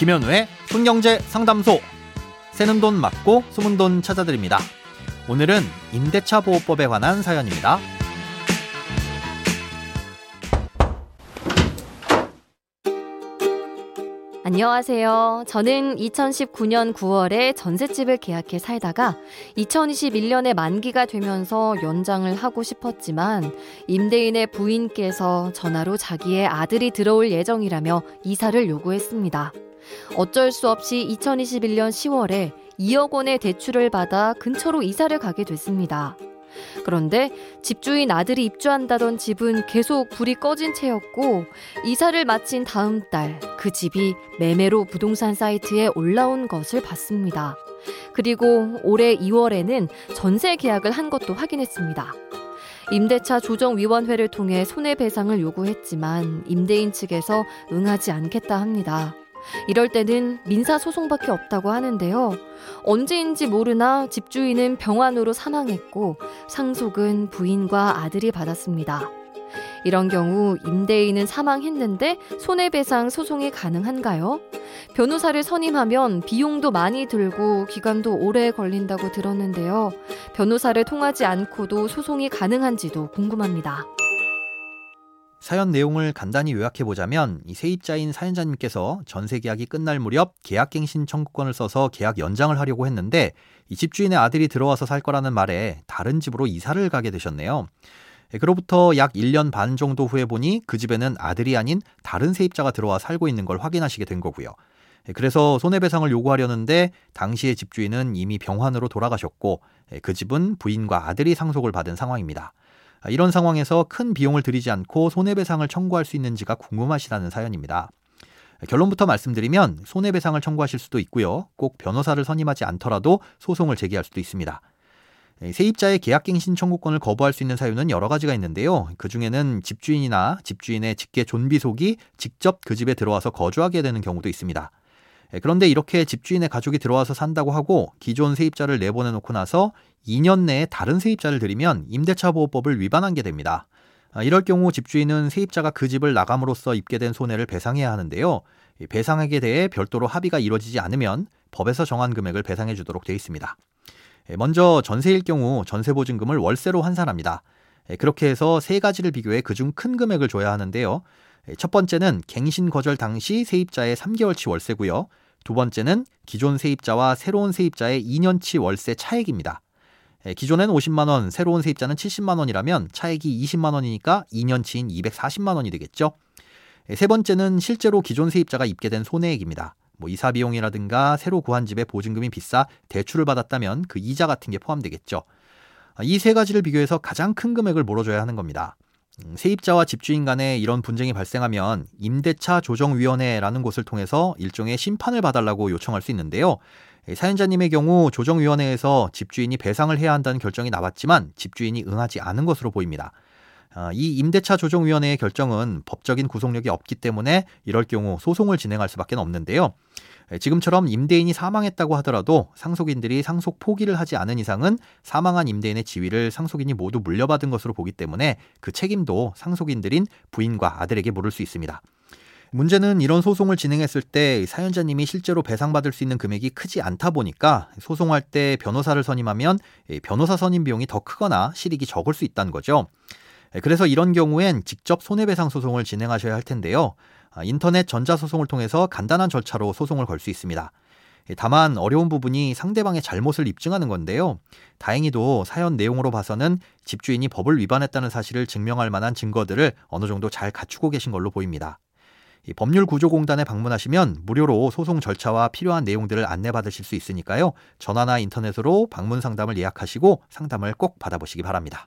김현우의 손경제 상담소. 새는 돈 맞고 숨은 돈 찾아드립니다. 오늘은 임대차 보호법에 관한 사연입니다. 안녕하세요. 저는 2019년 9월에 전셋집을 계약해 살다가 2021년에 만기가 되면서 연장을 하고 싶었지만 임대인의 부인께서 전화로 자기의 아들이 들어올 예정이라며 이사를 요구했습니다. 어쩔 수 없이 2021년 10월에 2억 원의 대출을 받아 근처로 이사를 가게 됐습니다. 그런데 집주인 아들이 입주한다던 집은 계속 불이 꺼진 채였고 이사를 마친 다음 달 그 집이 매매로 부동산 사이트에 올라온 것을 봤습니다. 그리고 올해 2월에는 전세 계약을 한 것도 확인했습니다. 임대차 조정위원회를 통해 손해배상을 요구했지만 임대인 측에서 응하지 않겠다 합니다. 이럴 때는 민사소송밖에 없다고 하는데요. 언제인지 모르나 집주인은 병환으로 사망했고 상속은 부인과 아들이 받았습니다. 이런 경우 임대인은 사망했는데 손해배상 소송이 가능한가요? 변호사를 선임하면 비용도 많이 들고 기간도 오래 걸린다고 들었는데요. 변호사를 통하지 않고도 소송이 가능한지도 궁금합니다. 사연 내용을 간단히 요약해 보자면 이 세입자인 사연자님께서 전세 계약이 끝날 무렵 계약갱신 청구권을 써서 계약 연장을 하려고 했는데 이 집주인의 아들이 들어와서 살 거라는 말에 다른 집으로 이사를 가게 되셨네요. 예, 그로부터 약 1년 반 정도 후에 보니 그 집에는 아들이 아닌 다른 세입자가 들어와 살고 있는 걸 확인하시게 된 거고요. 예, 그래서 손해배상을 요구하려는데 당시의 집주인은 이미 병환으로 돌아가셨고 예, 그 집은 부인과 아들이 상속을 받은 상황입니다. 아, 이런 상황에서 큰 비용을 들이지 않고 손해배상을 청구할 수 있는지가 궁금하시다는 사연입니다. 결론부터 말씀드리면 손해배상을 청구하실 수도 있고요. 꼭 변호사를 선임하지 않더라도 소송을 제기할 수도 있습니다. 세입자의 계약갱신 청구권을 거부할 수 있는 사유는 여러 가지가 있는데요. 그 중에는 집주인이나 집주인의 직계 존비속이 직접 그 집에 들어와서 거주하게 되는 경우도 있습니다. 그런데 이렇게 집주인의 가족이 들어와서 산다고 하고 기존 세입자를 내보내놓고 나서 2년 내에 다른 세입자를 들이면 임대차 보호법을 위반한 게 됩니다. 아, 이럴 경우 집주인은 세입자가 그 집을 나감으로써 입게 된 손해를 배상해야 하는데요. 배상액에 대해 별도로 합의가 이루어지지 않으면 법에서 정한 금액을 배상해 주도록 되어 있습니다. 예, 먼저 전세일 경우 전세 보증금을 월세로 환산합니다. 예, 그렇게 해서 세 가지를 비교해 그중 큰 금액을 줘야 하는데요. 예, 첫 번째는 갱신 거절 당시 세입자의 3개월치 월세고요. 두 번째는 기존 세입자와 새로운 세입자의 2년치 월세 차액입니다. 예, 기존에는 50만 원, 새로운 세입자는 70만 원이라면 차액이 20만 원이니까 2년치인 240만 원이 되겠죠. 예, 세 번째는 실제로 기존 세입자가 입게 된 손해액입니다. 뭐 이사 비용이라든가 새로 구한 집의 보증금이 비싸 대출을 받았다면 그 이자 같은 게 포함되겠죠. 아, 이세 가지를 비교해서 가장 큰 금액을 물어줘야 하는 겁니다. 음, 세입자와 집주인 간에 이런 분쟁이 발생하면 임대차 조정위원회라는 곳을 통해서 일종의 심판을 봐달라고 요청할 수 있는데요. 사연자님의 경우 조정위원회에서 집주인이 배상을 해야 한다는 결정이 나왔지만 집주인이 응하지 않은 것으로 보입니다. 아, 이 임대차 조정위원회의 결정은 법적인 구속력이 없기 때문에 이럴 경우 소송을 진행할 수밖에 없는데요. 지금처럼 임대인이 사망했다고 하더라도 상속인들이 상속 포기를 하지 않은 이상은 사망한 임대인의 지위를 상속인이 모두 물려받은 것으로 보기 때문에 그 책임도 상속인들인 부인과 아들에게 물을 수 있습니다. 문제는 이런 소송을 진행했을 때 사연자님이 실제로 배상받을 수 있는 금액이 크지 않다 보니까 소송할 때 변호사를 선임하면 변호사 선임 비용이 더 크거나 실익이 적을 수 있다는 거죠. 그래서 이런 경우엔 직접 손해배상 소송을 진행하셔야 할 텐데요. 아, 인터넷 전자소송을 통해서 간단한 절차로 소송을 걸 수 있습니다. 다만 어려운 부분이 상대방의 잘못을 입증하는 건데요. 다행히도 사연 내용으로 봐서는 집주인이 법을 위반했다는 사실을 증명할 만한 증거들을 어느 정도 잘 갖추고 계신 걸로 보입니다. 법률구조공단에 방문하시면 무료로 소송 절차와 필요한 내용들을 안내받으실 수 있으니까요. 전화나 인터넷으로 방문 상담을 예약하시고 상담을 꼭 받아보시기 바랍니다.